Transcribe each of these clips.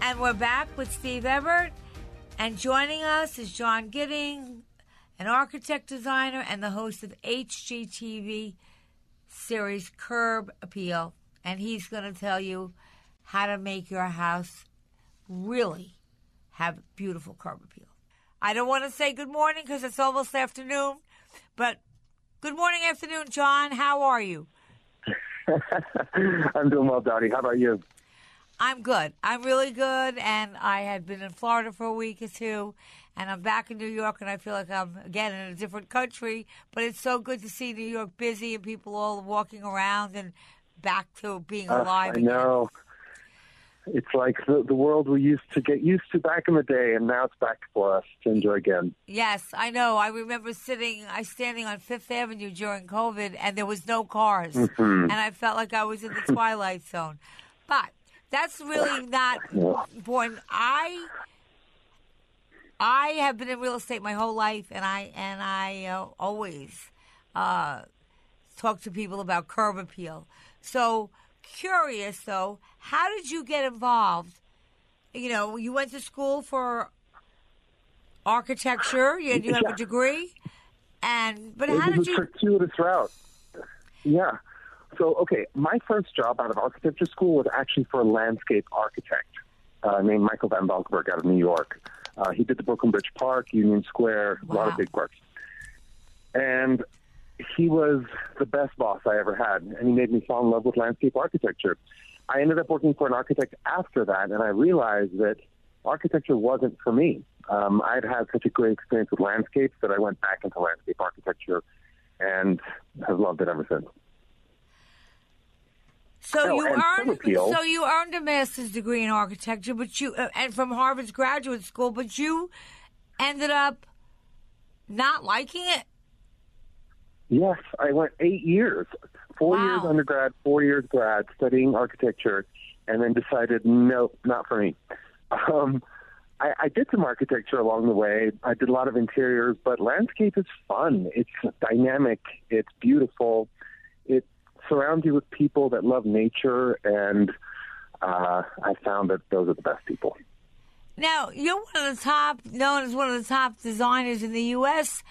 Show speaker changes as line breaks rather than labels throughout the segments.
And we're back with Steve Ebert. And joining us is John Gidding, an architect designer and the host of HGTV series Curb Appeal. And he's going to tell you how to make your house really have beautiful curb appeal. I don't want to say good morning because it's almost afternoon, but good morning, afternoon, John. How are you?
I'm doing well, Dottie. How about you?
I'm good. I'm really good, and I had been in Florida for a week or two, and I'm back in New York, and I feel like I'm again in a different country. But it's so good to see New York busy and people all walking around and back to being
Uh,
alive.
I know. It's like the, the world we used to get used to back in the day, and now it's back for us to enjoy again.
Yes, I know. I remember sitting, I standing on Fifth Avenue during COVID, and there was no cars,
Mhm.
and I felt like I was in the twilight zone. But that's really not important. I I have been in real estate my whole life, and I and I uh, always uh, talk to people about curb appeal. So curious, though, how did you get involved? You know, you went to school for architecture. You, you have a degree, and but how did you?
circuitous route. Yeah. So, okay, my first job out of architecture school was actually for a landscape architect uh, named Michael Van Valkenburgh out of New York. Uh, he did the Brooklyn Bridge Park, Union Square, a lot of big parks. And he was the best boss I ever had, and he made me fall in love with landscape architecture. I ended up working for an architect after that, and I realized that architecture wasn't for me. Um, I'd had such a great experience with landscapes that I went back into landscape architecture and have loved it ever since.
So you earned so you earned a master's degree in architecture, but you uh, and from Harvard's graduate school, but you ended up not liking it.
Yes, I went eight years, four
Wow.
years undergrad, four years grad, studying architecture, and then decided, no, not for me. Um, I, I did some architecture along the way. I did a lot of interiors, but landscape is fun. It's dynamic. It's beautiful. It surrounds you with people that love nature, and uh, I found that those are the best people.
Now you're one of the top, known as one of the top designers in the U.S.,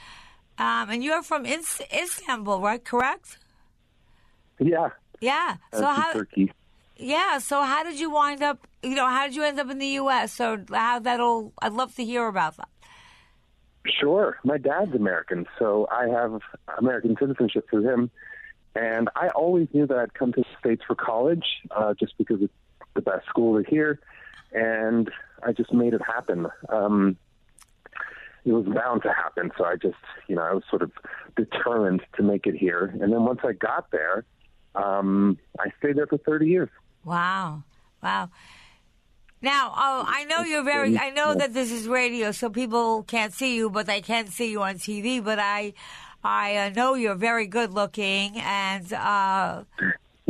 um, and you're from Is- Istanbul, right? Correct?
Yeah.
Yeah. So how?
Turkey.
Yeah. So how did you wind up? You know, how did you end up in the U.S.? So how that all? I'd love to hear about that.
Sure. My dad's American, so I have American citizenship through him. And I always knew that I'd come to the States for college uh, just because it's the best school to here. And I just made it happen. Um, it was bound to happen. So I just, you know, I was sort of determined to make it here. And then once I got there, um, I stayed there for 30 years.
Wow. Wow. Now, oh, I know you're very. I know that this is radio, so people can't see you, but they can see you on TV. But I, I uh, know you're very good looking, and uh,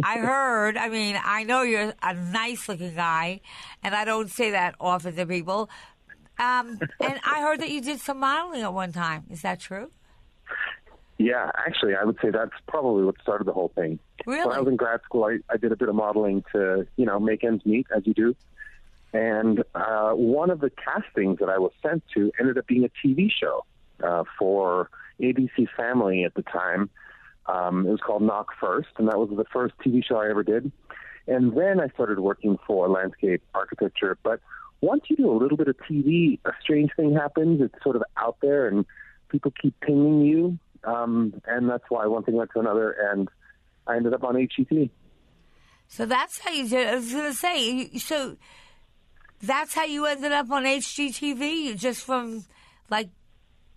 I heard. I mean, I know you're a nice looking guy, and I don't say that often to people. Um, and I heard that you did some modeling at one time. Is that true?
Yeah, actually, I would say that's probably what started the whole thing.
Really?
When I was in grad school, I, I did a bit of modeling to, you know, make ends meet, as you do. And uh, one of the castings that I was sent to ended up being a TV show uh, for ABC Family at the time. Um, it was called Knock First, and that was the first TV show I ever did. And then I started working for landscape architecture. But once you do a little bit of TV, a strange thing happens. It's sort of out there, and people keep pinging you. Um, and that's why one thing led to another, and I ended up on HGTV.
So that's how you did. I was going to say. So that's how you ended up on HGTV. You just from like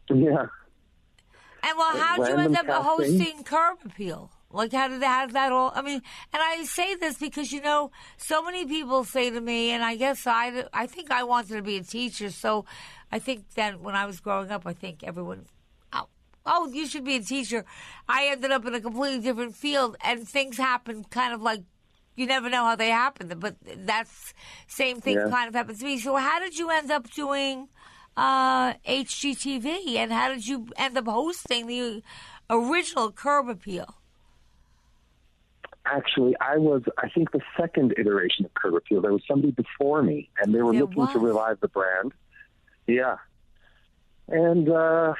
yeah.
And well, how did you end up
Random
hosting Curb Appeal? Like, how did how did that all? I mean, and I say this because you know, so many people say to me, and I guess I, I think I wanted to be a teacher, so I think that when I was growing up, I think everyone, oh, oh, you should be a teacher. I ended up in a completely different field, and things happen kind of like you never know how they happen, but that's same thing
Yeah.
kind of happened to me. So, how did you end up doing? Uh, HGTV, and how did you end up hosting the original Curb Appeal?
Actually, I was, I think, the second iteration of Curb Appeal. There was somebody before me, and they were
There
looking to revive the brand. Yeah. And uh,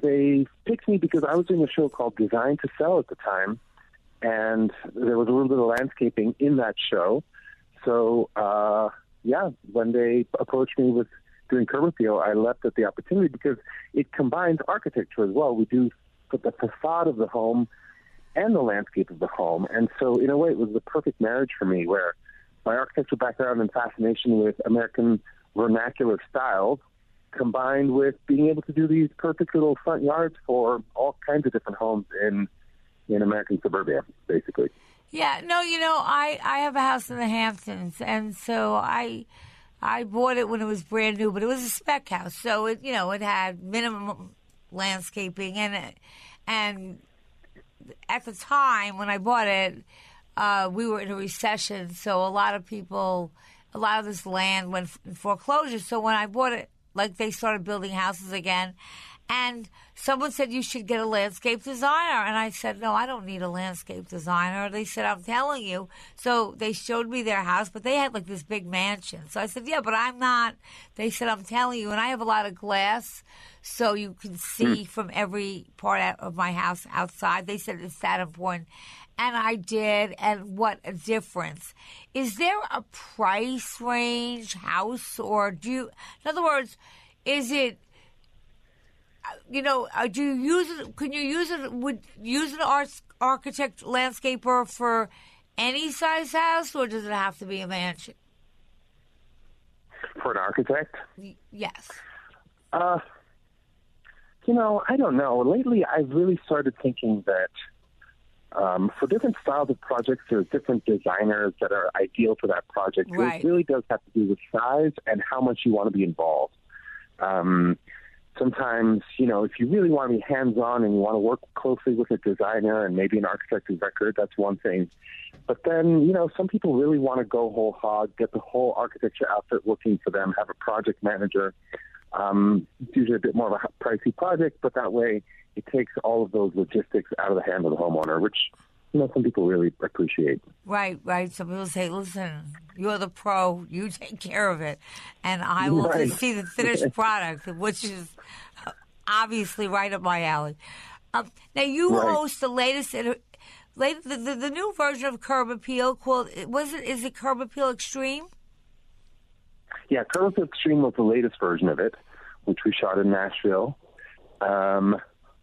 they picked me because I was doing a show called Design to Sell at the time, and there was a little bit of landscaping in that show. So, uh, yeah, when they approached me with doing Appeal, I leapt at the opportunity because it combines architecture as well. We do put the facade of the home and the landscape of the home. And so, in a way, it was the perfect marriage for me where my architectural background and fascination with American vernacular styles combined with being able to do these perfect little front yards for all kinds of different homes in in American suburbia, basically.
Yeah, no, you know, I I have a house in the Hamptons, and so I I bought it when it was brand new, but it was a spec house, so it you know it had minimum landscaping and and at the time when I bought it, uh, we were in a recession, so a lot of people, a lot of this land went in foreclosure. So when I bought it, like they started building houses again, and someone said you should get a landscape designer, and I said no, I don't need a landscape designer. They said I'm telling you. So they showed me their house, but they had like this big mansion. So I said yeah, but I'm not. They said I'm telling you, and I have a lot of glass, so you can see hmm. from every part of my house outside. They said it's that important. And I did, and what a difference. Is there a price range house, or do you, in other words, is it, you know, uh, do you use it, can you use it, would use an art, architect landscaper for any size house, or does it have to be a mansion?
For an architect,
Yes.
Uh, you know, I don't know. Lately, I've really started thinking that um, for different styles of projects, there's different designers that are ideal for that project. So
Right.
It really does have to do with size and how much you want to be involved. Um, sometimes, you know, if you really want to be hands-on and you want to work closely with a designer and maybe an architect of record, that's one thing. But then, you know, some people really want to go whole hog, get the whole architecture outfit working for them, have a project manager. Um, it's usually a bit more of a pricey project, but that way it takes all of those logistics out of the hand of the homeowner, which, you know, some people really appreciate.
Right, right. Some people say, listen, you're the pro, you take care of it. And I will
Right.
just see the finished product, which is obviously right up my alley. Um, now, you
Right.
host the latest, late, the, the, the new version of Curb Appeal called, was it, is it Curb Appeal Extreme?
Yeah, Curb Extreme was the latest version of it, which we shot in Nashville. Um,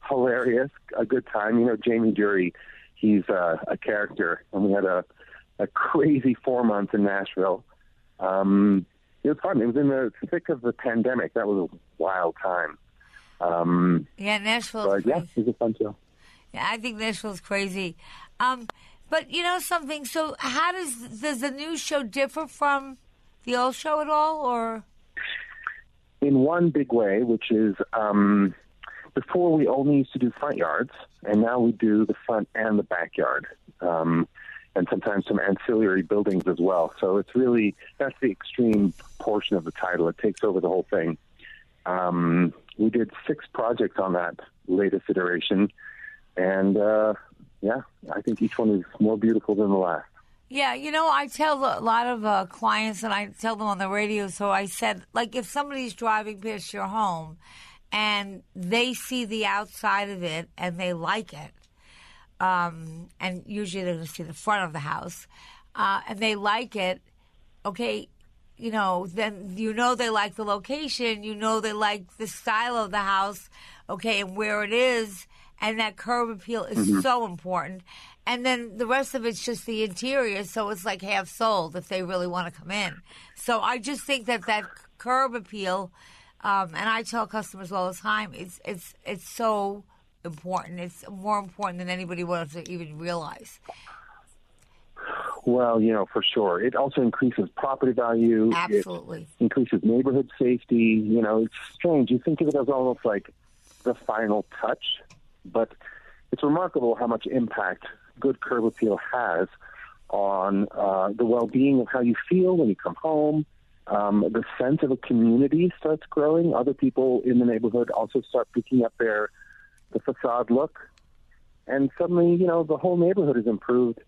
hilarious, a good time. You know, Jamie Durie, he's uh, a character, and we had a, a crazy four months in Nashville. Um, it was fun. It was in the thick of the pandemic. That was a wild time. Um,
Yeah, Nashville's
but yeah, it was a fun show.
Yeah, I think Nashville's crazy. Um, but you know something? So, how does does the new show differ from the old show at all, or?
in one big way, which is um, before we only used to do front yards, and now we do the front and the backyard, um, and sometimes some ancillary buildings as well. So it's really that's the extreme portion of the title. It takes over the whole thing. Um, we did six projects on that latest iteration, and uh, yeah, I think each one is more beautiful than the last.
Yeah, you know, I tell a lot of uh, clients, and I tell them on the radio. So I said, like, if somebody's driving past your home, and they see the outside of it and they like it, um, and usually they're going to see the front of the house. uh, and they like it, okay, you know, then you know they like the location, you know they like the style of the house, okay, and where it is, and that curb appeal is
Mm-hmm.
so important. And then the rest of it's just the interior, so it's like half sold if they really want to come in. So I just think that that curb appeal, um, and I tell customers all the time, it's it's it's so important. It's more important than anybody wants to even realize.
Well, you know, for sure. It also increases property value.
Absolutely.
increases neighborhood safety. You know, it's strange. You think of it as almost like the final touch, but it's remarkable how much impact good curb appeal has on uh, the well-being of how you feel when you come home. Um, the sense of a community starts growing. Other people in the neighborhood also start picking up their the facade look, and suddenly, you know, the whole neighborhood is improved.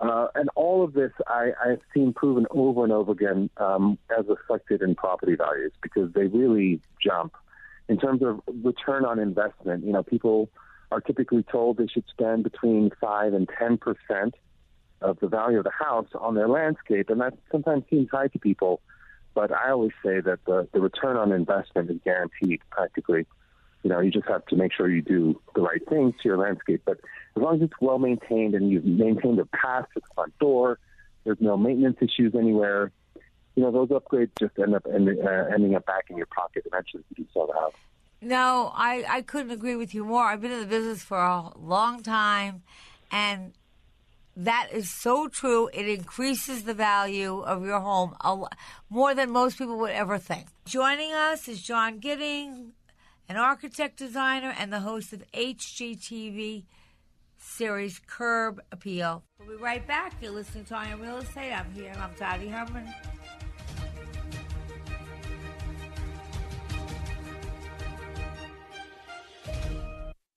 Uh, and all of this I, I've seen proven over and over again um, as reflected in property values because they really jump. In terms of return on investment, you know, people are typically told they should spend between 5 and 10 percent of the value of the house on their landscape, and that sometimes seems high to people. But I always say that the, the return on investment is guaranteed practically. You know, you just have to make sure you do the right things to your landscape. But as long as it's well maintained and you've maintained a path to the front door, there's no maintenance issues anywhere. You know, those upgrades just end up end, uh, ending up back in your pocket eventually if you sell the house.
No, I, I couldn't agree with you more. I've been in the business for a long time, and that is so true. It increases the value of your home a lot, more than most people would ever think. Joining us is John Gidding, an architect designer and the host of HGTV series Curb Appeal. We'll be right back. You're listening to Eye on Real Estate. I'm here. I'm Dottie Herman.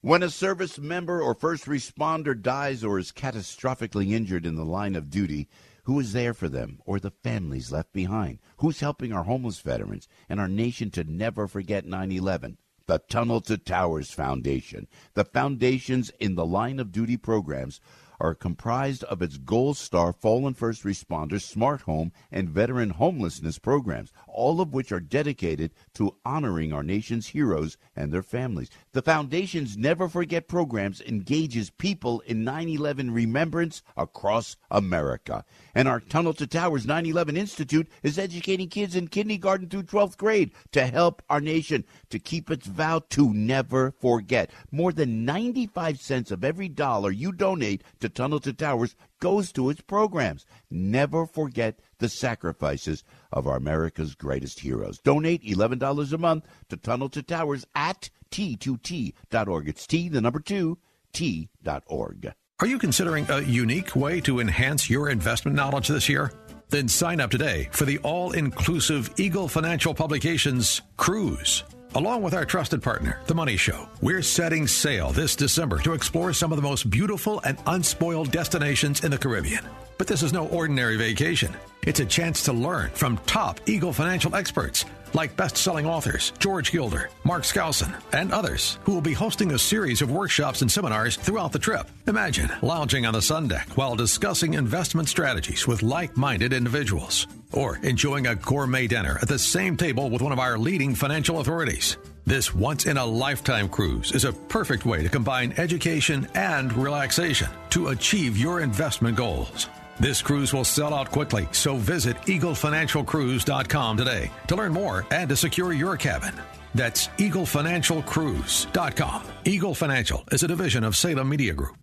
When a service member or first responder dies or is catastrophically injured in the line of duty, who is there for them or the families left behind? Who's helping our homeless veterans and our nation to never forget 9 11? The Tunnel to Towers Foundation. The foundations in the line of duty programs are comprised of its Gold Star Fallen First Responders Smart Home and Veteran Homelessness programs, all of which are dedicated to honoring our nation's heroes and their families. The Foundation's Never Forget programs engages people in 9/11 remembrance across America. And our Tunnel to Towers 9/11 Institute is educating kids in kindergarten through 12th grade to help our nation to keep its vow to never forget. More than 95 cents of every dollar you donate to Tunnel to Towers goes to its programs. Never forget the sacrifices of our America's greatest heroes. Donate $11 a month to Tunnel to Towers at T2T.org. It's T, the number two, T.org.
Are you considering a unique way to enhance your investment knowledge this year? Then sign up today for the all inclusive Eagle Financial Publications Cruise. Along with our trusted partner, The Money Show, we're setting sail this December to explore some of the most beautiful and unspoiled destinations in the Caribbean. But this is no ordinary vacation. It's a chance to learn from top Eagle financial experts like best-selling authors George Gilder, Mark Skousen, and others who will be hosting a series of workshops and seminars throughout the trip. Imagine lounging on the sun deck while discussing investment strategies with like-minded individuals, or enjoying a gourmet dinner at the same table with one of our leading financial authorities. This once in a lifetime cruise is a perfect way to combine education and relaxation to achieve your investment goals. This cruise will sell out quickly, so visit eaglefinancialcruise.com today to learn more and to secure your cabin. That's eaglefinancialcruise.com. Eagle Financial is a division of Salem Media Group.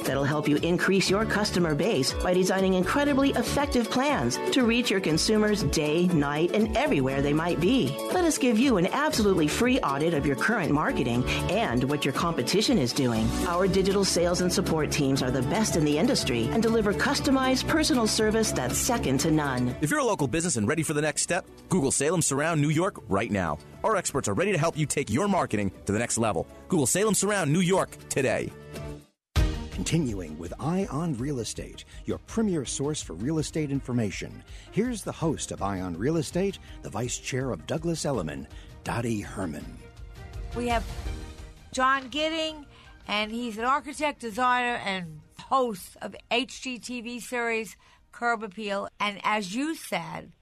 that'll help you increase your customer base by designing incredibly effective plans to reach your consumers day, night, and everywhere they might be. Let us give you an absolutely free audit of your current marketing and what your competition is doing. Our digital sales and support teams are the best in the industry and deliver customized personal service that's second to none.
If you're a local business and ready for the next step, Google Salem Surround New York right now. Our experts are ready to help you take your marketing to the next level. Google Salem Surround New York today.
Continuing with Eye on Real Estate, your premier source for real estate information. Here's the host of Eye on Real Estate, the vice chair of Douglas Elliman, Dottie Herman.
We have John Gidding, and he's an architect, designer, and host of HGTV series Curb Appeal. And as you said,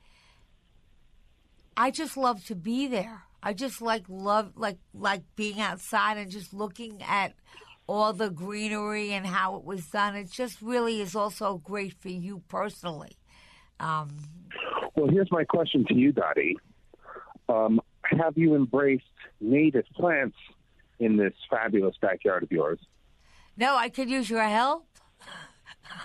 I just love to be there. I just like love like like being outside and just looking at all the greenery and how it was done. It just really is also great for you personally. Um,
well, here's my question to you, Dottie. Um, have you embraced native plants in this fabulous backyard of yours?
No, I could use your help.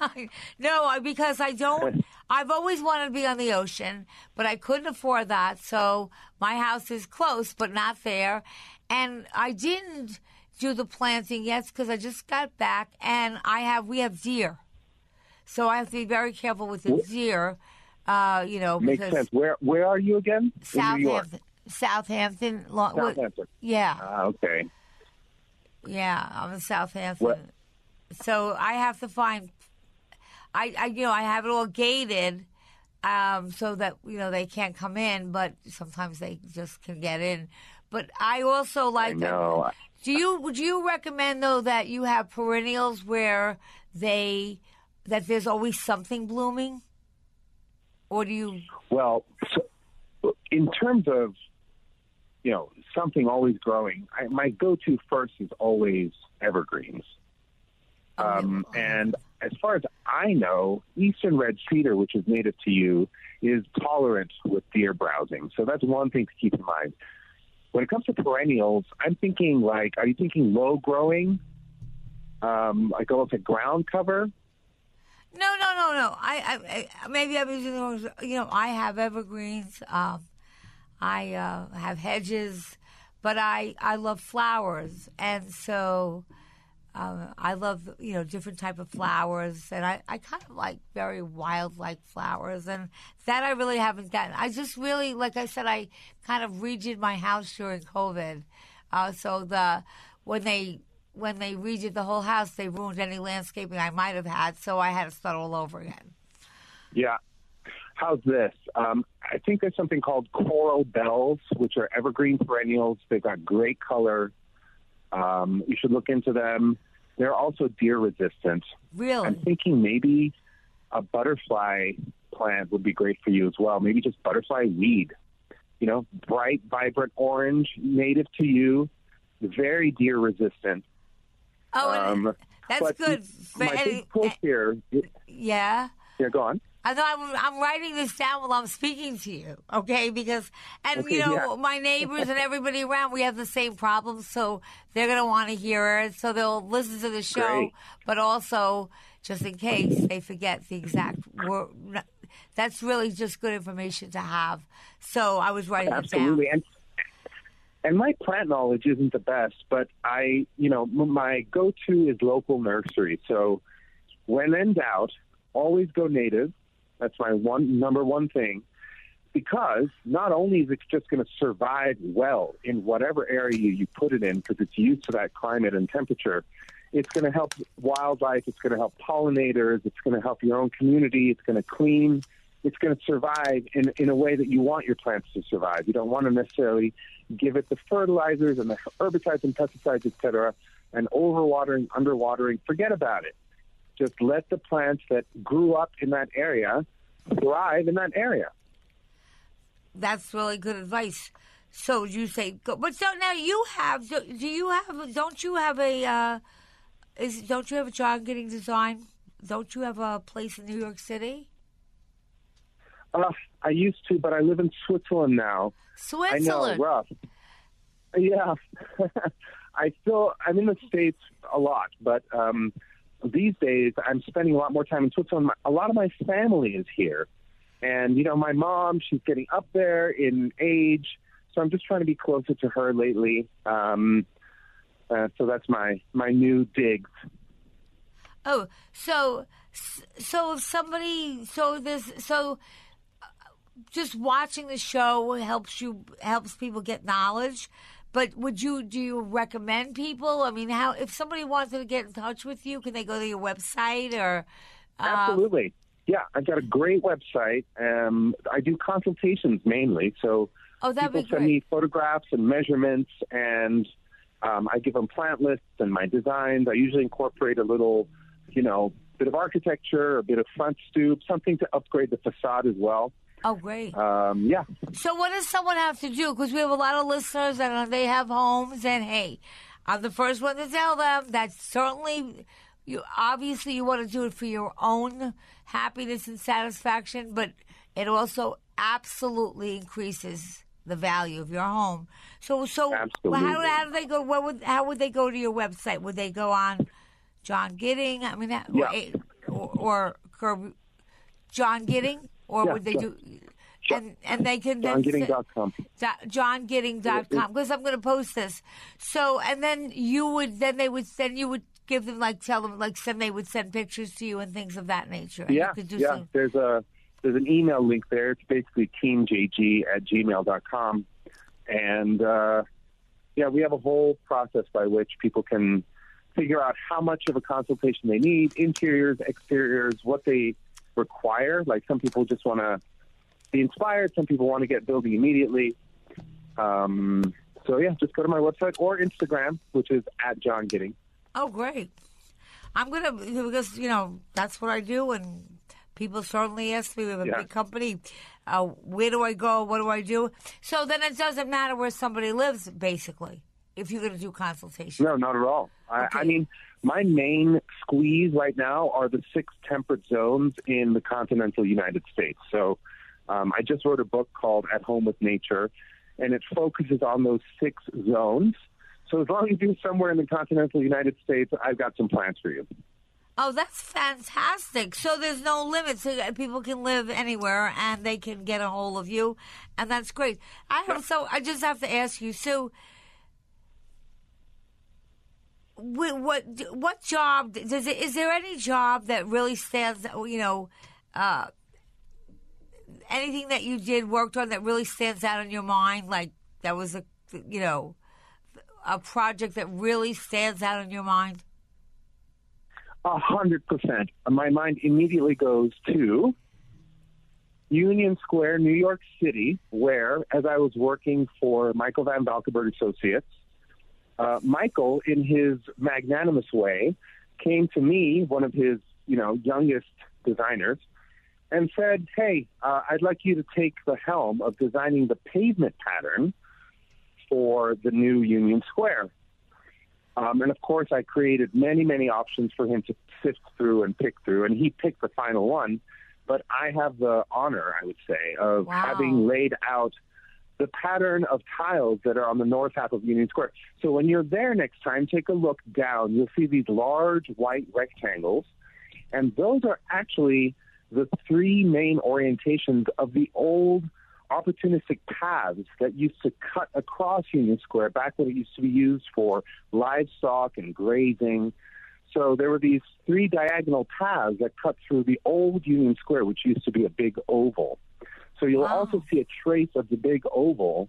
no, because I don't. I've always wanted to be on the ocean, but I couldn't afford that. So my house is close, but not there. And I didn't do the planting yet because I just got back, and I have we have deer, so I have to be very careful with the deer. Uh, you know,
makes sense. Where where are you again?
Southampton. Southampton.
Southampton.
Yeah.
Ah, okay.
Yeah, I'm in Southampton.
What?
So I have to find. I, I you know I have it all gated, um, so that you know they can't come in, but sometimes they just can get in. But I also like.
I know.
Do you would you recommend though that you have perennials where they that there's always something blooming, or do you?
Well, so in terms of you know something always growing, I, my go-to first is always evergreens. Um, and as far as I know, eastern red cedar, which is native to you, is tolerant with deer browsing. So that's one thing to keep in mind. When it comes to perennials, I'm thinking like, are you thinking low growing, um, like almost a ground cover?
No, no, no, no. I, I maybe I'm using wrong. You know, I have evergreens. Um, I uh, have hedges, but I I love flowers, and so um, I love you know different type of flowers, and I, I kind of like very wild like flowers, and that I really haven't gotten. I just really, like I said, I kind of redid my house during COVID, uh, so the when they when they redid the whole house, they ruined any landscaping I might have had, so I had to start all over again.
Yeah. How's this? Um, I think there's something called coral bells, which are evergreen perennials. They've got great color. Um, you should look into them. They're also deer resistant.
Really?
I'm thinking maybe a butterfly plant would be great for you as well. Maybe just butterfly weed. You know, bright, vibrant orange, native to you, very deer resistant.
Oh,
Um,
that's good.
My big push here.
yeah.
Yeah, go on.
I know I'm, I'm writing this down while I'm speaking to you, okay? Because, and
Okay,
you know,
yeah.
my neighbors and everybody around, we have the same problems, so they're going to want to hear it, so they'll listen to the show,
Great.
but also, just in case they forget the exact word, that's really just good information to have. So I was writing
Absolutely.
it down.
And and my plant knowledge isn't the best, but I, you know, my go-to is local nursery. So when in doubt, always go native. That's my one number one thing. Because not only is it just going to survive well in whatever area you put it in, because it's used to that climate and temperature, it's going to help wildlife. It's going to help pollinators. It's going to help your own community. It's going to clean. It's going to survive in, in a way that you want your plants to survive. You don't want to necessarily give it the fertilizers and the herbicides and pesticides, et cetera, and overwatering, underwatering. Forget about it. Just let the plants that grew up in that area thrive in that area.
That's really good advice. So you say, go, but so now you have, do, do you have, don't you have a, uh, is don't you have a John Gidding Design? Don't you have a place in New York City?
Uh, I used to, but I live in Switzerland now.
Switzerland.
I know, rough. Yeah, I still I'm in the states a lot, but um, these days I'm spending a lot more time in Switzerland. A lot of my family is here, and you know, my mom she's getting up there in age, so I'm just trying to be closer to her lately. Um, uh, so that's my my new digs.
Oh, so so if somebody so this so uh, just watching the show helps you helps people get knowledge. But would you do you recommend people? I mean, how if somebody wanted to get in touch with you, can they go to your website or?
Um, Absolutely. Yeah, I've got a great website. Um, I do consultations mainly, so
oh, that'd
people
be
send
great.
me photographs and measurements, and um, I give them plant lists and my designs. I usually incorporate a little, you know, bit of architecture, a bit of front stoop, something to upgrade the facade as well.
Oh, great.
Um, yeah.
So, what does someone have to do? Because we have a lot of listeners and they have homes, and hey, I'm the first one to tell them that certainly, you obviously you want to do it for your own happiness and satisfaction, but it also absolutely increases the value of your home. So, so
Absolutely.
how, how do they go? What would how would they go to your website? Would they go on John Gidding? I mean,
Yeah.
or, or, or John Gidding, or
Yeah,
would they do? And and they can then dot- johngidding.com because I'm going to post this. So, and then you would, then they would, then you would give them, like, tell them, like, send, they would send pictures to you and things of that nature.
Yeah,
you could do
yeah.
some-
There's a there's an email link there. It's basically teamjg at gmail.com. And uh, yeah, we have a whole process by which people can figure out how much of a consultation they need, interiors, exteriors, what they require. Like some people just want to be inspired, some people want to get building immediately. Um, so yeah, just go to my website or Instagram, which is at John Gidding.
Oh, great. I'm going to, because, you know, that's what I do. And people certainly ask me, we have a
Yeah.
big company, uh, where do I go? What do I do? So then it doesn't matter where somebody lives, basically, if you're going to do consultation.
No, not at all. I, I mean, my main squeeze right now are the six temperate zones in the continental United States. So um, I just wrote a book called At Home with Nature, and it focuses on those six zones. So as long as you're somewhere in the continental United States, I've got some plans for you.
Oh, that's fantastic. So there's no limits. So People can live anywhere and they can get a hold of you. And that's great. I have, so I just have to ask you, so wh- what what job does it is there any job that really stands you know uh anything that you did worked on that really stands out in your mind like that was a you know a project that really stands out in your mind
A hundred percent. My mind immediately goes to Union Square, New York City, where, as I was working for Michael Van Valkenburgh Associates, uh, Michael, in his magnanimous way, came to me, one of his, you know, youngest designers, and said, "Hey, uh, I'd like you to take the helm of designing the pavement pattern for the new Union Square." Um, and of course, I created many, many options for him to sift through and pick through, and he picked the final one. But I have the honor, I would say, of
Wow.
having laid out the pattern of tiles that are on the north half of Union Square. So when you're there next time, take a look down. You'll see these large white rectangles, and those are actually the three main orientations of the old opportunistic paths that used to cut across Union Square back when it used to be used for livestock and grazing. So there were these three diagonal paths that cut through the old Union Square, which used to be a big oval. So you'll
Wow.
also see a trace of the big oval,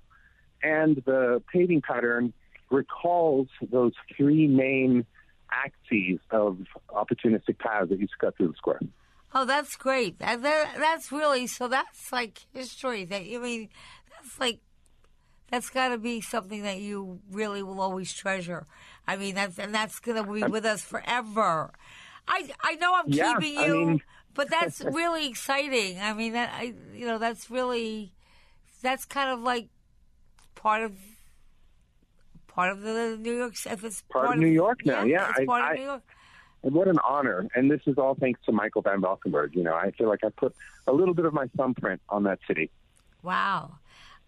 and the paving pattern recalls those three main axes of opportunistic paths that used to cut through the square.
Oh, that's great. That, that, that's really so. That's like history. That I mean, that's like that's got to be something that you really will always treasure. I mean, that's and that's going to be with us forever. I I know I'm
Yeah,
keeping
I
you,
mean-
but that's really exciting. I mean, that I you know that's really that's kind of like part of part of the New York. If it's
Part of New York now, yeah,
it's
I-
part
I-
of New York.
And what an honor. And this is all thanks to Michael Van Valkenburgh. You know, I feel like I put a little bit of my thumbprint on that city.
Wow.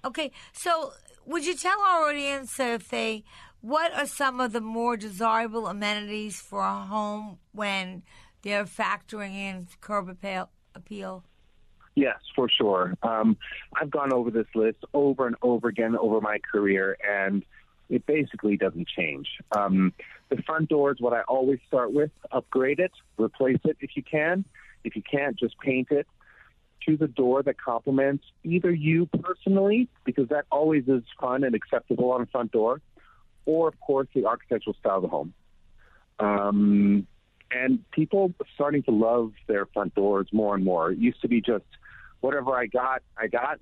Okay, so would you tell our audience if they what are some of the more desirable amenities for a home when they're factoring in curb appeal? appeal?
Yes, for sure. Um, I've gone over this list over and over again over my career, and it basically doesn't change. Um, the front door is what I always start with. Upgrade it, replace it if you can. If you can't, just paint it. Choose a door that complements either you personally, because that always is fun and acceptable on a front door, or of course the architectural style of the home. Um, and people starting to love their front doors more and more. It used to be just whatever I got, I got.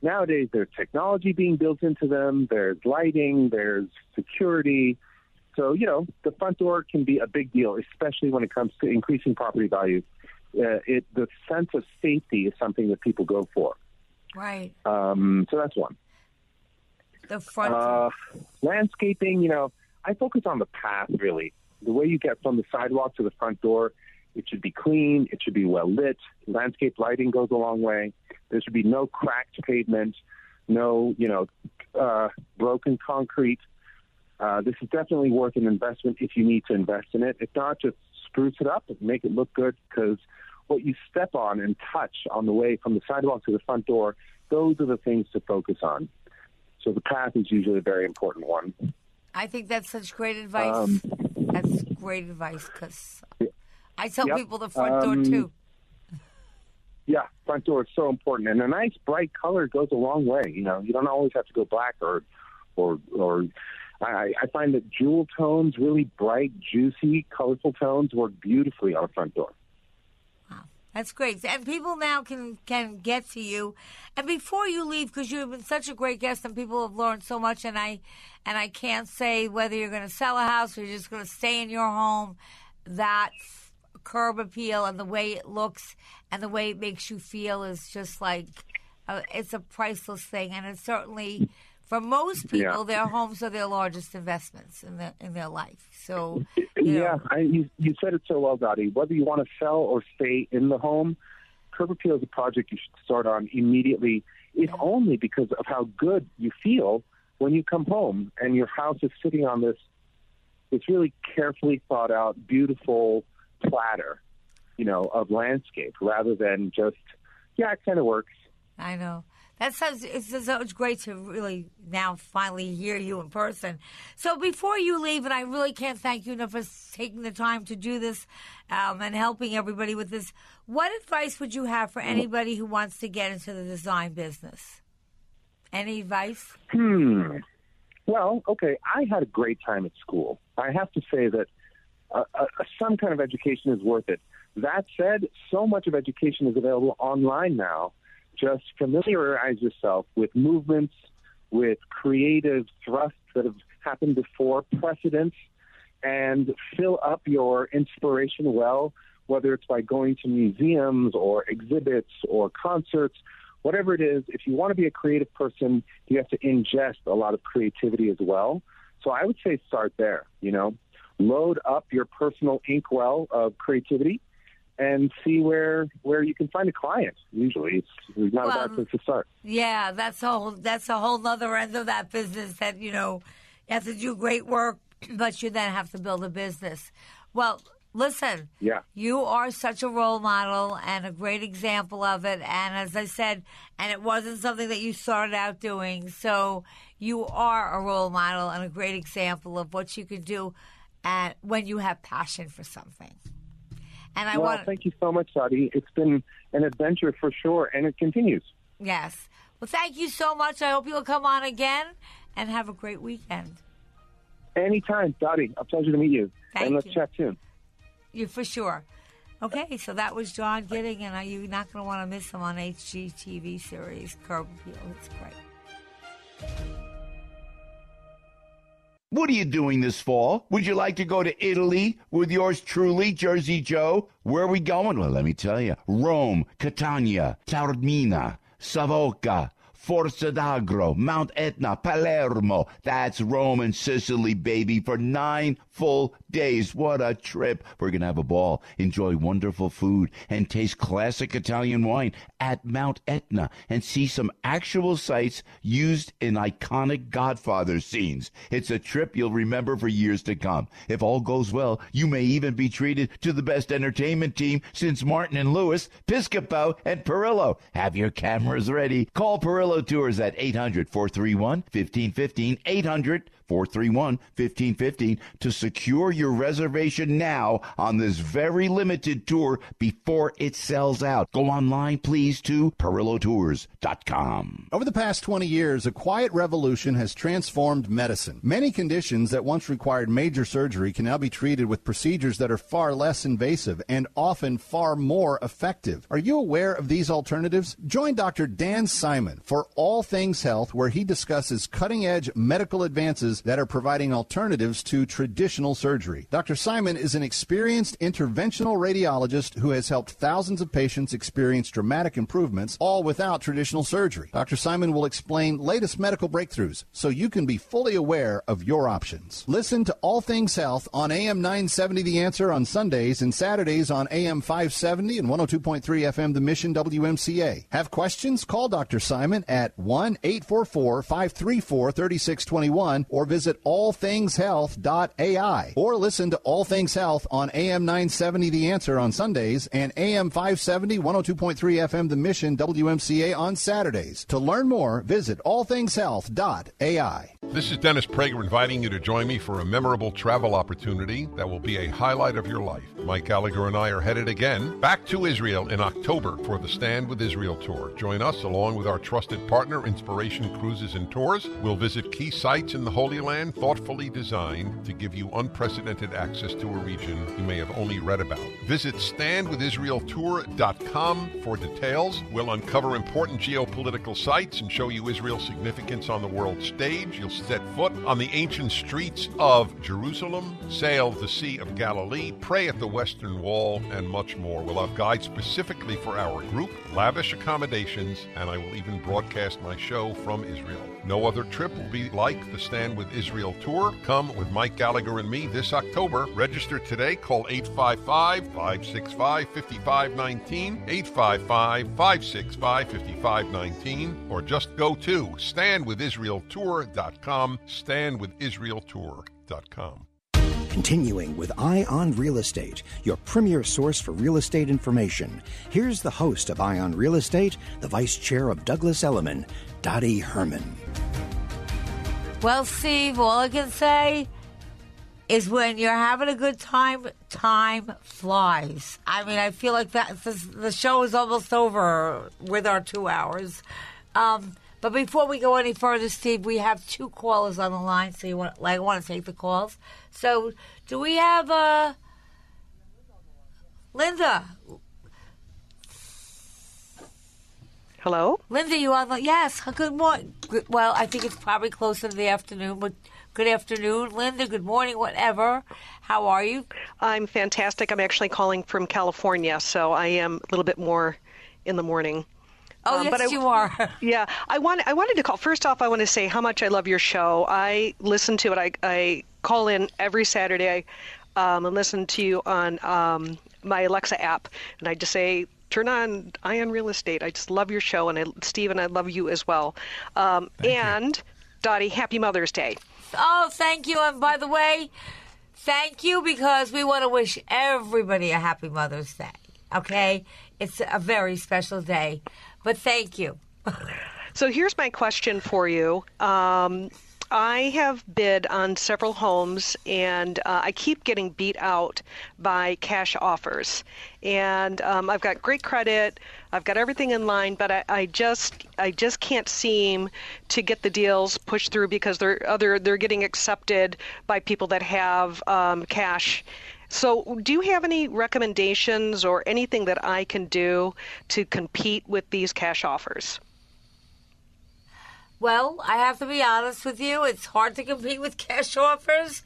Nowadays, there's technology being built into them. There's lighting. There's security. So you know, the front door can be a big deal, especially when it comes to increasing property values. Uh, it the sense of safety is something that people go for.
Right.
Um, so that's one.
The front.
Uh, landscaping, you know, I focus on the path really. The way you get from the sidewalk to the front door, it should be clean. It should be well lit. Landscape lighting goes a long way. There should be no cracked pavement, no, you know, uh, broken concrete. Uh, this is definitely worth an investment if you need to invest in it. If not, just spruce it up and make it look good because what you step on and touch on the way from the sidewalk to the front door, those are the things to focus on. So the path is usually a very important one.
I think that's such great advice.
Um,
that's great advice because I tell
Yep.
people the front door
Um,
too.
Yeah, front door is so important, and a nice bright color goes a long way. You know, you don't always have to go black or, or, or. I, I find that jewel tones, really bright, juicy, colorful tones, work beautifully on a front door.
That's great. And people now can can get to you. And before you leave, because you've been such a great guest, and people have learned so much, and I and I can't say whether you're going to sell a house or you're just going to stay in your home. That curb appeal and the way it looks and the way it makes you feel is just like uh, it's a priceless thing. And it's certainly for most people,
Yeah.
their homes are their largest investments in their in their life. So you
Yeah, I, you, you said it so well, Dottie. Whether you want to sell or stay in the home, Curb Appeal is a project you should start on immediately, if only because of how good you feel when you come home and your house is sitting on this this really carefully thought out, beautiful platter, you know, of landscape rather than just yeah, it kind of works.
I know. That sounds it's just it's great to really now finally hear you in person. So before you leave, and I really can't thank you enough for taking the time to do this um, and helping everybody with this. What advice would you have for anybody who wants to get into the design business? Any advice?
Hmm. Well, okay. I had a great time at school. I have to say that uh, uh, some kind of education is worth it. That said, so much of education is available online now. Just familiarize yourself with movements, with creative thrusts that have happened before, precedents, and fill up your inspiration well, whether it's by going to museums or exhibits or concerts, whatever it is. If you want to be a creative person, you have to ingest a lot of creativity as well. So I would say start there, you know, load up your personal inkwell of creativity and see where where you can find a client. Usually, it's, it's not a bad place to start.
Yeah, that's a whole that's a whole other end of that business that, you know, you have to do great work, but you then have to build a business. Well, listen,
Yeah.
you are such a role model and a great example of it. And as I said, and it wasn't something that you started out doing. So you are a role model and a great example of what you can do at, when you have passion for something. And I
well,
want
thank you so much, Dottie. It's been an adventure for sure, and it continues.
Yes. Well, thank you so much. I hope you'll come on again and have a great weekend.
Anytime, Dottie. A pleasure to meet you.
Thank
and let's
you.
chat soon.
You for sure. Okay, so that was John Gidding, and you're not going to want to miss him on HGTV series Curb Appeal. It's great.
What are you doing this fall? Would you like to go to Italy with yours truly, Jersey Joe? Where are we going? Well, let me tell you. Rome, Catania, Taormina, Savoca, Forza d'Agro, Mount Etna, Palermo. That's Rome and Sicily, baby, for nine full days. What a trip. We're going to have a ball, enjoy wonderful food, and taste classic Italian wine at Mount Etna and see some actual sites used in iconic Godfather scenes. It's a trip you'll remember for years to come. If all goes well, you may even be treated to the best entertainment team since Martin and Lewis, Piscopo, and Perillo. Have your cameras ready. Call Perillo Tours at 800 431 1515. 800 431 1515 to secure your reservation now on this very limited tour before it sells out. Go online, please, to PerilloTours.com.
Over the past 20 years, a quiet revolution has transformed medicine. Many conditions that once required major surgery can now be treated with procedures that are far less invasive and often far more effective. Are you aware of these alternatives? Join Dr. Dan Simon for All Things Health, where he discusses cutting edge medical advances that are providing alternatives to traditional surgery. Dr. Simon is an experienced interventional radiologist who has helped thousands of patients experience dramatic improvements, all without traditional surgery. Dr. Simon will explain latest medical breakthroughs so you can be fully aware of your options. Listen to All Things Health on AM 970 The Answer on Sundays and Saturdays on AM 570 and 102.3 FM The Mission WMCA. Have questions? Call Dr. Simon at 1 844 534 3621 or visit allthingshealth.ai or listen to All Things Health on AM 970 The Answer on Sundays and AM 570 102.3 FM The Mission WMCA on Saturdays. To learn more, visit allthingshealth.ai.
This is Dennis Prager inviting you to join me for a memorable travel opportunity that will be a highlight of your life. Mike Gallagher and I are headed again back to Israel in October for the Stand with Israel tour. Join us along with our trusted partner, Inspiration Cruises and Tours. We'll visit key sites in the Holy Land thoughtfully designed to give you unprecedented access to a region you may have only read about. Visit standwithisraeltour.com for details. We'll uncover important geopolitical sites and show you Israel's significance on the world stage. You'll set foot on the ancient streets of Jerusalem, sail the Sea of Galilee, pray at the Western Wall, and much more. We'll have guides specifically for our group, lavish accommodations, and I will even broadcast my show from Israel. No other trip will be like the Stand with Israel tour. Come with Mike Gallagher and me this October. Register today. Call 855 565 5519, 855 565 5519, or just go to standwithisraeltour.com, standwithisraeltour.com.
Continuing with Eye on Real Estate, your premier source for real estate information. Here's the host of Eye on Real Estate, the vice chair of Douglas Elliman, Dottie Herman.
Well, Steve, all I can say is when you're having a good time, time flies. I mean, I feel like that the show is almost over with our two hours. Um, but before we go any further, Steve, we have two callers on the line, so you want, like, I want to take the calls. So, do we have uh, Linda?
Hello,
Linda. You on? the Yes. Good morning. Well, I think it's probably closer to the afternoon, but good afternoon, Linda. Good morning, whatever. How are you?
I'm fantastic. I'm actually calling from California, so I am a little bit more in the morning.
Oh,
Um,
yes,
but I-
you are.
Yeah, I want. I wanted to call. First off, I want to say how much I love your show. I listen to it. I, I call in every Saturday um, and listen to you on um, my Alexa app, and I just say. Turn on Eye on Real Estate. I just love your show, and I, Steven, I love you as well. Um, and Dottie, Happy Mother's Day.
Oh, thank you. And by the way, thank you because we want to wish everybody a happy Mother's Day. Okay? It's a very special day. But thank you.
So here's my question for you. Um, I have bid on several homes, and uh, I keep getting beat out by cash offers. And um, I've got great credit, I've got everything in line, but I, I just I just can't seem to get the deals pushed through because they're other they're getting accepted by people that have um, cash. So, do you have any recommendations or anything that I can do to compete with these cash offers?
Well, I have to be honest with you. It's hard to compete with cash offers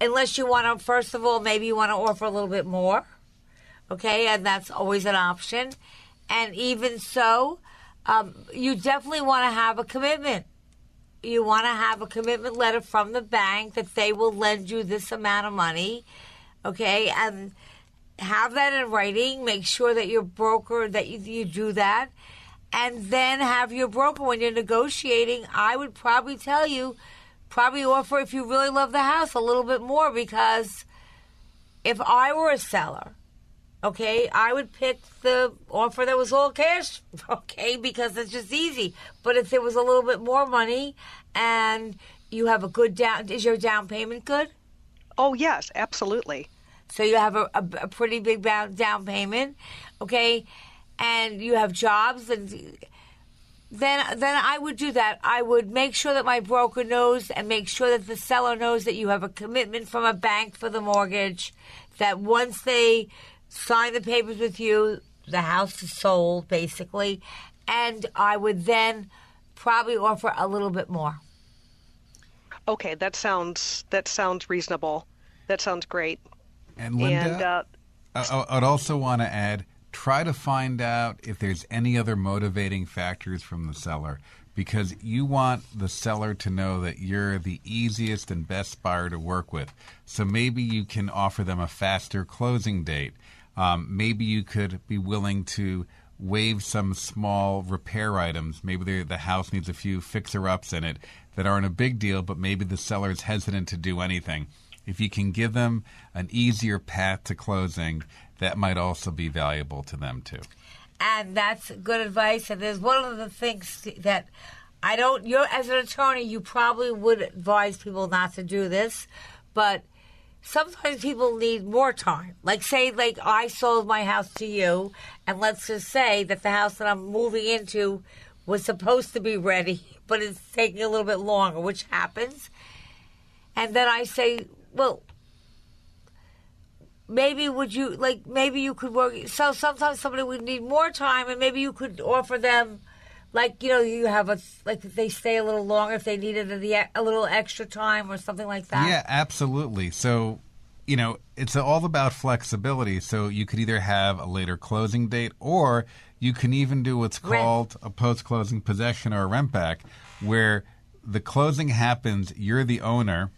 unless you want to, first of all, maybe you want to offer a little bit more. Okay? And that's always an option. And even so, um, you definitely want to have a commitment. you want to have a commitment letter from the bank that they will lend you this amount of money, okay, and have that in writing. Make sure that your broker that you, you do that, and then have your broker when you're negotiating. I would probably tell you, probably offer if you really love the house a little bit more because if I were a seller, okay, I would pick the offer that was all cash, okay, because it's just easy. But if there was a little bit more money and you have a good down, is your down payment good?
Oh, yes, absolutely.
So you have a, a, a pretty big down payment, okay, and you have jobs and then then I would do that. I would make sure that my broker knows and make sure that the seller knows that you have a commitment from a bank for the mortgage. That once they sign the papers with you, the house is sold basically, and I would then probably offer a little bit more.
Okay, that sounds that sounds reasonable. That sounds great.
And Linda, and, uh, I, I'd also want to add try to find out if there's any other motivating factors from the seller because you want the seller to know that you're the easiest and best buyer to work with. So maybe you can offer them a faster closing date. Um, maybe you could be willing to waive some small repair items. Maybe the house needs a few fixer ups in it that aren't a big deal, but maybe the seller is hesitant to do anything. If you can give them an easier path to closing, that might also be valuable to them too.
And that's good advice. And there's one of the things that I don't. You're as an attorney, you probably would advise people not to do this, but sometimes people need more time. Like say, like I sold my house to you, and let's just say that the house that I'm moving into was supposed to be ready, but it's taking a little bit longer, which happens. And then I say, well, maybe would you like maybe you could work so sometimes somebody would need more time and maybe you could offer them like you know you have a like they stay a little longer if they needed a, a little extra time or something like that.
Yeah absolutely. So you know it's all about flexibility. So you could either have a later closing date or you can even do what's called rent. a post-closing possession or a rent back where the closing happens you're the owner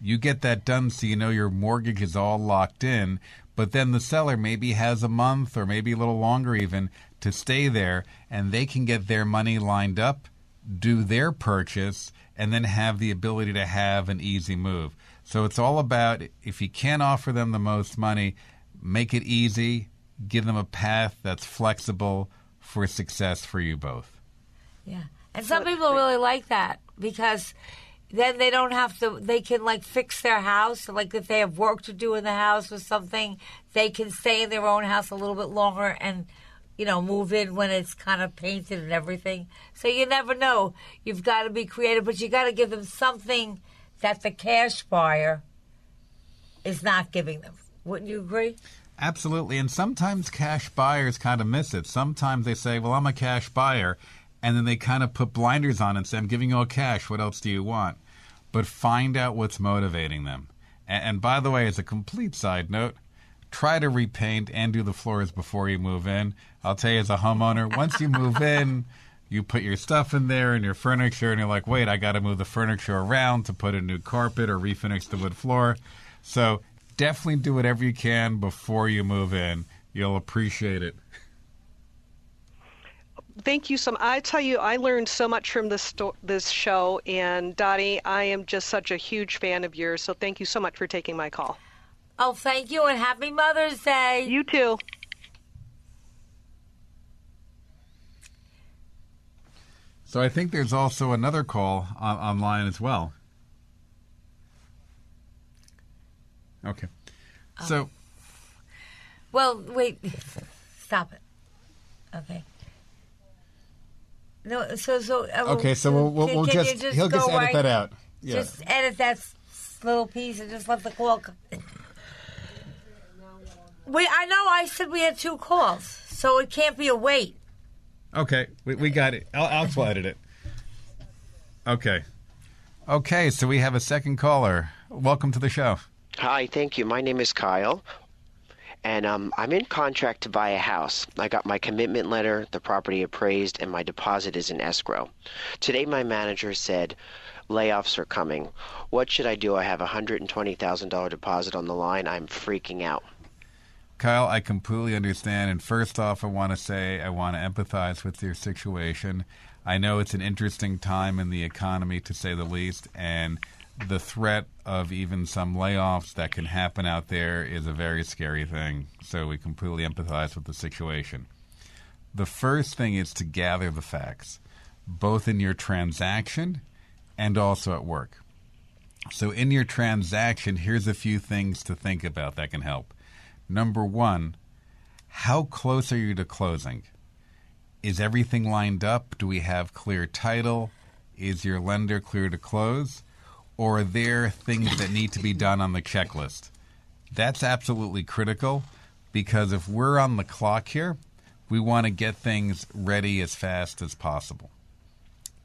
you get that done so you know your mortgage is all locked in, but then the seller maybe has a month or maybe a little longer even to stay there and they can get their money lined up, do their purchase, and then have the ability to have an easy move. So it's all about if you can't offer them the most money, make it easy, give them a path that's flexible for success for you both.
Yeah. And some people really like that because then they don't have to they can like fix their house. Like if they have work to do in the house or something they can stay in their own house a little bit longer and you know move in when it's kind of painted and everything. So you never know. You've got to be creative but you got to give them something that the cash buyer is not giving them. Wouldn't you agree?
Absolutely and sometimes cash buyers kind of miss it. Sometimes they say well i'm a cash buyer and then they kind of put blinders on and say, I'm giving you all cash. What else do you want? But find out what's motivating them. And, and by the way, as a complete side note, try to repaint and do the floors before you move in. I'll tell you, as a homeowner, once you move in, you put your stuff in there and your furniture, and you're like, wait, I got to move the furniture around to put a new carpet or refinish the wood floor. So definitely do whatever you can before you move in. You'll appreciate it
thank you so much. I tell you, I learned so much from this sto- this show, and Dottie, I am just such a huge fan of yours. So thank you so much for taking my call.
Oh, thank you, and happy Mother's Day.
You too.
So I think there's also another call on- online as well. Okay. So.
Oh. Well, wait. Stop it. Okay. No, so so. Uh,
okay, so we'll, we'll, can, we'll can just, just, he'll just edit right, that out.
Yeah. Just edit that little piece and just let the call. Come. We, I know. I said we had two calls, so it can't be a wait.
Okay, we, we got it. I'll, I'll edit it. Okay. Okay, so we have a second caller. Welcome to the show.
Hi, thank you. My name is Kyle. And um, I'm in contract to buy a house. I got my commitment letter, the property appraised, and my deposit is in escrow. Today, my manager said layoffs are coming. What should I do? I have a $120,000 deposit on the line. I'm freaking out.
Kyle, I completely understand. And first off, I want to say I want to empathize with your situation. I know it's an interesting time in the economy, to say the least, and the threat of even some layoffs that can happen out there is a very scary thing. So we completely empathize with the situation. The first thing is to gather the facts, both in your transaction and also at work. So, in your transaction, here's a few things to think about that can help. Number one, how close are you to closing? Is everything lined up? Do we have clear title? Is your lender clear to close? Or there things that need to be done on the checklist? That's absolutely critical because if we're on the clock here, we want to get things ready as fast as possible.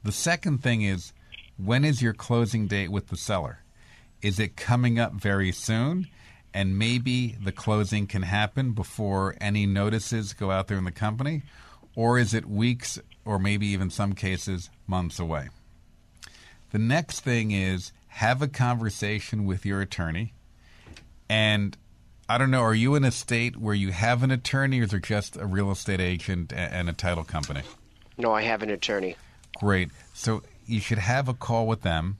The second thing is when is your closing date with the seller? Is it coming up very soon? and maybe the closing can happen before any notices go out there in the company? Or is it weeks or maybe even some cases months away? The next thing is have a conversation with your attorney. And I don't know, are you in a state where you have an attorney or is it just a real estate agent and a title company?
No, I have an attorney.
Great. So you should have a call with them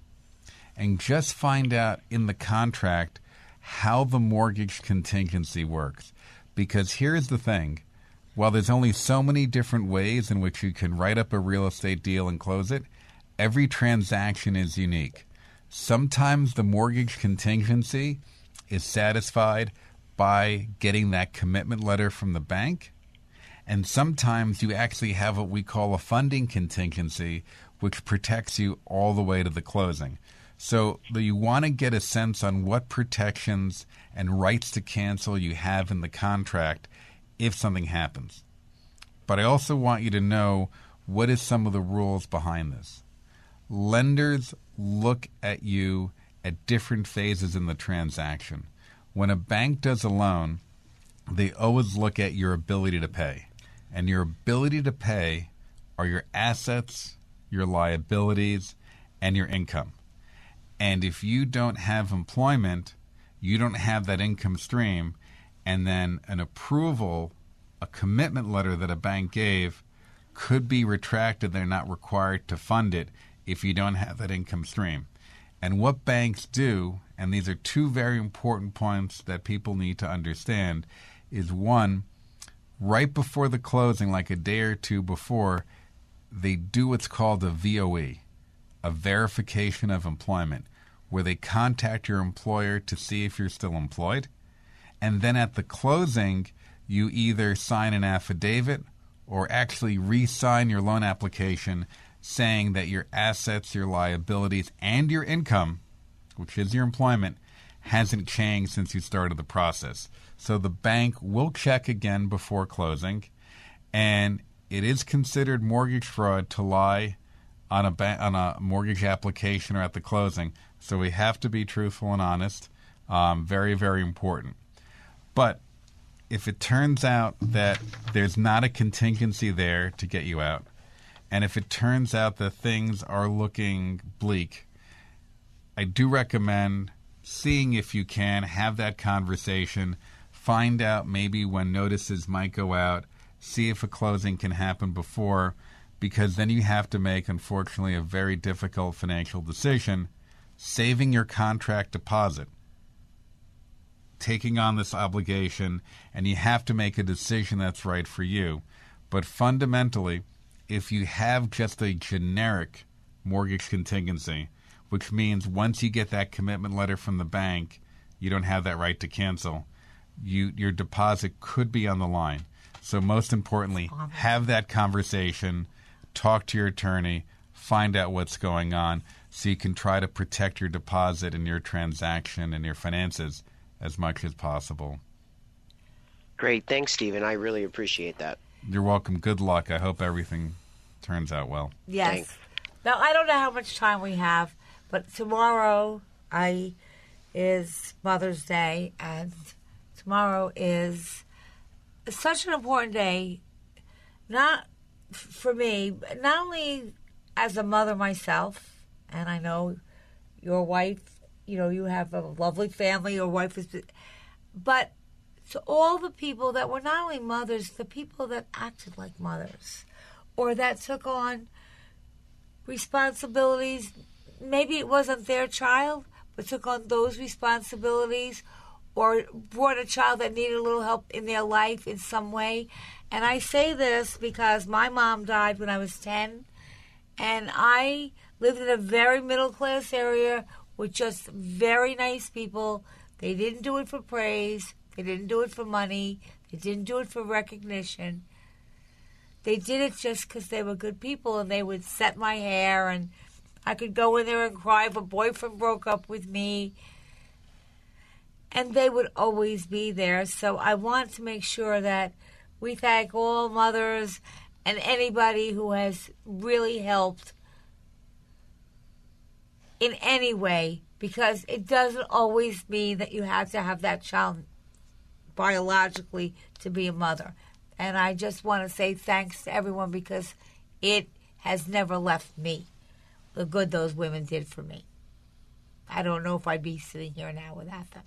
and just find out in the contract how the mortgage contingency works. Because here's the thing while there's only so many different ways in which you can write up a real estate deal and close it, every transaction is unique. Sometimes the mortgage contingency is satisfied by getting that commitment letter from the bank. And sometimes you actually have what we call a funding contingency, which protects you all the way to the closing. So you want to get a sense on what protections and rights to cancel you have in the contract if something happens. But I also want you to know what is some of the rules behind this. Lenders look at you at different phases in the transaction. When a bank does a loan, they always look at your ability to pay. And your ability to pay are your assets, your liabilities, and your income. And if you don't have employment, you don't have that income stream, and then an approval, a commitment letter that a bank gave could be retracted. They're not required to fund it if you don't have that income stream. And what banks do, and these are two very important points that people need to understand, is one, right before the closing, like a day or two before, they do what's called a VOE a verification of employment, where they contact your employer to see if you're still employed. And then at the closing, you either sign an affidavit or actually re sign your loan application saying that your assets, your liabilities, and your income, which is your employment, hasn't changed since you started the process. So the bank will check again before closing, and it is considered mortgage fraud to lie on a ba- on a mortgage application or at the closing. So we have to be truthful and honest. Um, very very important. But if it turns out that there's not a contingency there to get you out, and if it turns out that things are looking bleak, I do recommend seeing if you can have that conversation, find out maybe when notices might go out, see if a closing can happen before because then you have to make, unfortunately, a very difficult financial decision saving your contract deposit, taking on this obligation, and you have to make a decision that's right for you. But fundamentally, if you have just a generic mortgage contingency, which means once you get that commitment letter from the bank, you don't have that right to cancel. You, your deposit could be on the line. So, most importantly, have that conversation talk to your attorney, find out what's going on so you can try to protect your deposit and your transaction and your finances as much as possible.
Great. Thanks, Steven. I really appreciate that.
You're welcome. Good luck. I hope everything turns out well.
Yes. Thanks. Now, I don't know how much time we have, but tomorrow I is Mother's Day, and tomorrow is such an important day, not for me, but not only as a mother myself, and I know your wife, you know, you have a lovely family, your wife is, but to all the people that were not only mothers, the people that acted like mothers or that took on responsibilities. Maybe it wasn't their child, but took on those responsibilities or brought a child that needed a little help in their life in some way. And I say this because my mom died when I was 10, and I lived in a very middle class area with just very nice people. They didn't do it for praise, they didn't do it for money, they didn't do it for recognition. They did it just because they were good people and they would set my hair and I could go in there and cry if a boyfriend broke up with me. And they would always be there. So I want to make sure that we thank all mothers and anybody who has really helped in any way because it doesn't always mean that you have to have that child biologically to be a mother. And I just want to say thanks to everyone because it has never left me the good those women did for me. I don't know if I'd be sitting here now without them.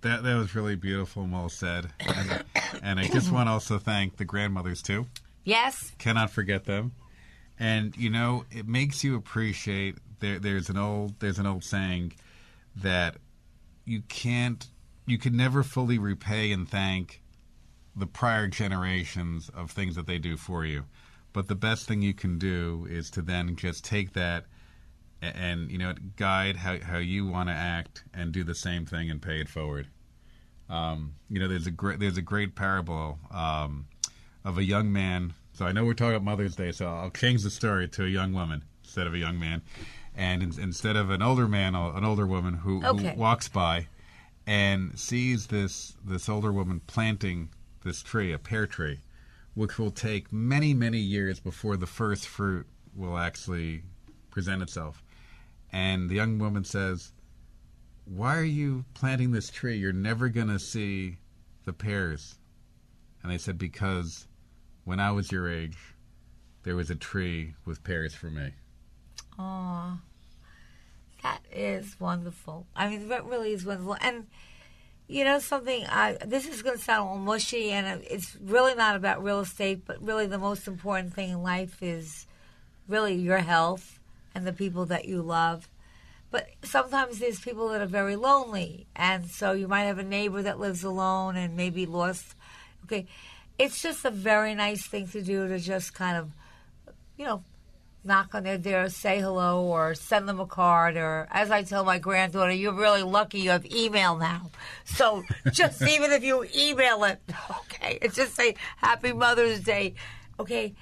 That that was really beautiful and well said. And, and I just want to also thank the grandmothers too.
Yes.
Cannot forget them. And you know, it makes you appreciate there there's an old there's an old saying that you can't you can never fully repay and thank the prior generations of things that they do for you. But the best thing you can do is to then just take that and, you know guide how how you want to act and do the same thing and pay it forward. Um, you know, there's a great there's a great parable um, of a young man. So I know we're talking about Mother's Day, so I'll change the story to a young woman instead of a young man, and in, instead of an older man, an older woman who,
Okay.
who walks by and sees this this older woman planting this tree, a pear tree, which will take many many years before the first fruit will actually present itself. And the young woman says, "Why are you planting this tree? You're never going to see the pears." And they said, "Because when I was your age, there was a tree with pears for me."
Aw, that is wonderful. I mean, that really is wonderful. And you know something? I, this is going to sound a little mushy, and it's really not about real estate. But really, the most important thing in life is really your health and the people that you love. But sometimes there's people that are very lonely, and so you might have a neighbor that lives alone and maybe lost. Okay, it's just a very nice thing to do to just kind of, you know, knock on their door, say hello, or send them a card. Or as I tell my granddaughter, you're really lucky you have email now. So just even if you email it, okay, it's just say Happy Mother's Day, okay.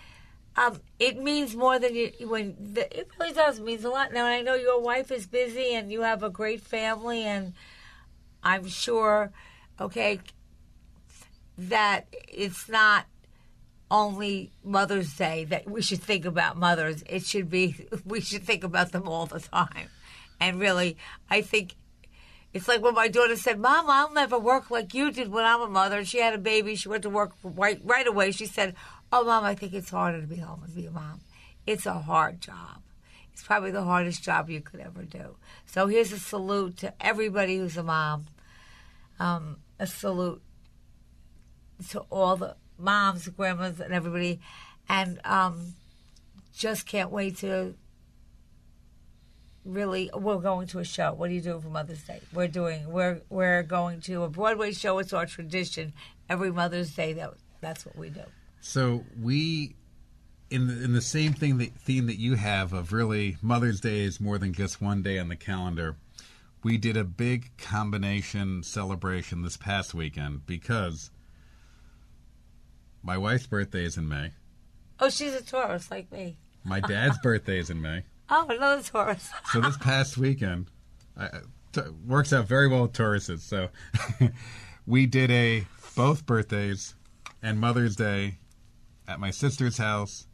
Um, it means more than you when the, it really does it means a lot. Now I know your wife is busy and you have a great family, and I'm sure, okay, that it's not only Mother's Day that we should think about mothers. It should be we should think about them all the time. And really, I think it's like when my daughter said, "Mom, I'll never work like you did when I'm a mother." She had a baby. She went to work right right away. She said, "Oh, Mom, I think it's harder to be home and be a mom. It's a hard job. It's probably the hardest job you could ever do." So here's a salute to everybody who's a mom. Um, a salute to all the moms, grandmas, and everybody, and um, just can't wait to really. We're going to a show. What are you doing for Mother's Day? We're doing. We're we're going to a Broadway show. It's our tradition every Mother's Day. That that's what we do.
So we, in the, in the same thing that theme that you have of really Mother's Day is more than just one day on the calendar. We did a big combination celebration this past weekend because my wife's birthday is in May.
Oh, she's a Taurus like me.
My dad's birthday is in May.
Oh, another Taurus.
So this past weekend, I, t- works out very well with Tauruses. So we did a both birthdays and Mother's Day at my sister's house,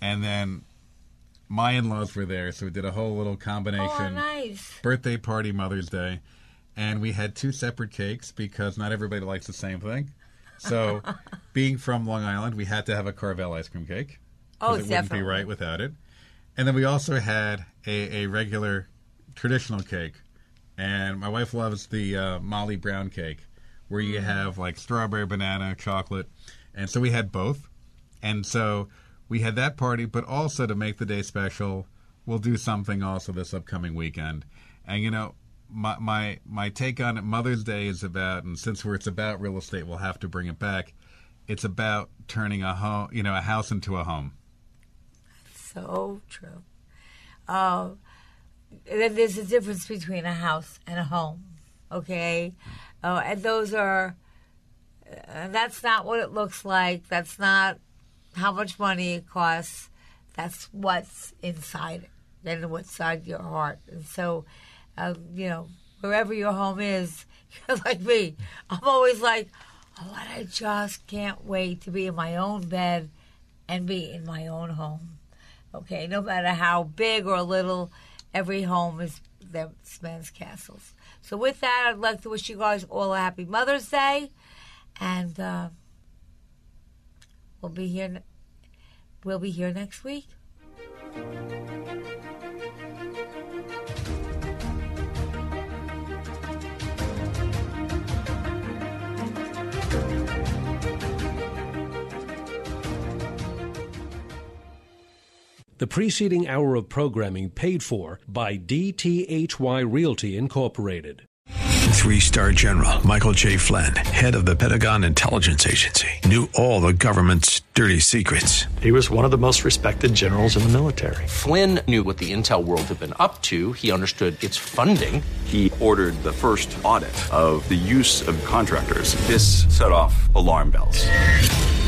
and then my in-laws were there, so we did a whole little combination
Oh, nice.
birthday party, Mother's Day, and we had two separate cakes because not everybody likes the same thing. So, being from Long Island, we had to have a Carvel ice cream cake.
Oh,
it wouldn't be right without it. And then we also had a, a regular traditional cake. And my wife loves the uh, Molly Brown cake, where you have like strawberry, banana, chocolate. And so we had both. And so we had that party, but also to make the day special, we'll do something also this upcoming weekend. And you know, my my my take on it, Mother's Day is about, and since we're it's about real estate, we'll have to bring it back. It's about turning a home, you know, a house into a home.
So true. Uh, there's a difference between a house and a home, okay? Uh, and those are, uh, that's not what it looks like. That's not how much money it costs. That's what's inside it and what's inside your heart. And so, uh, you know, wherever your home is, you're like me. I'm always like, oh, I just can't wait to be in my own bed and be in my own home. Okay, no matter how big or little, every home is their man's castles. So with that, I'd like to wish you guys all a happy Mother's Day, and uh, we'll be here. We'll be here next week.
The preceding hour of programming paid for by DTHY Realty Incorporated.
Three star general Michael J. Flynn, head of the Pentagon Intelligence Agency, knew all the government's dirty secrets.
He was one of the most respected generals in the military.
Flynn knew what the intel world had been up to. He understood its funding.
He ordered the first audit of the use of contractors. This set off alarm bells.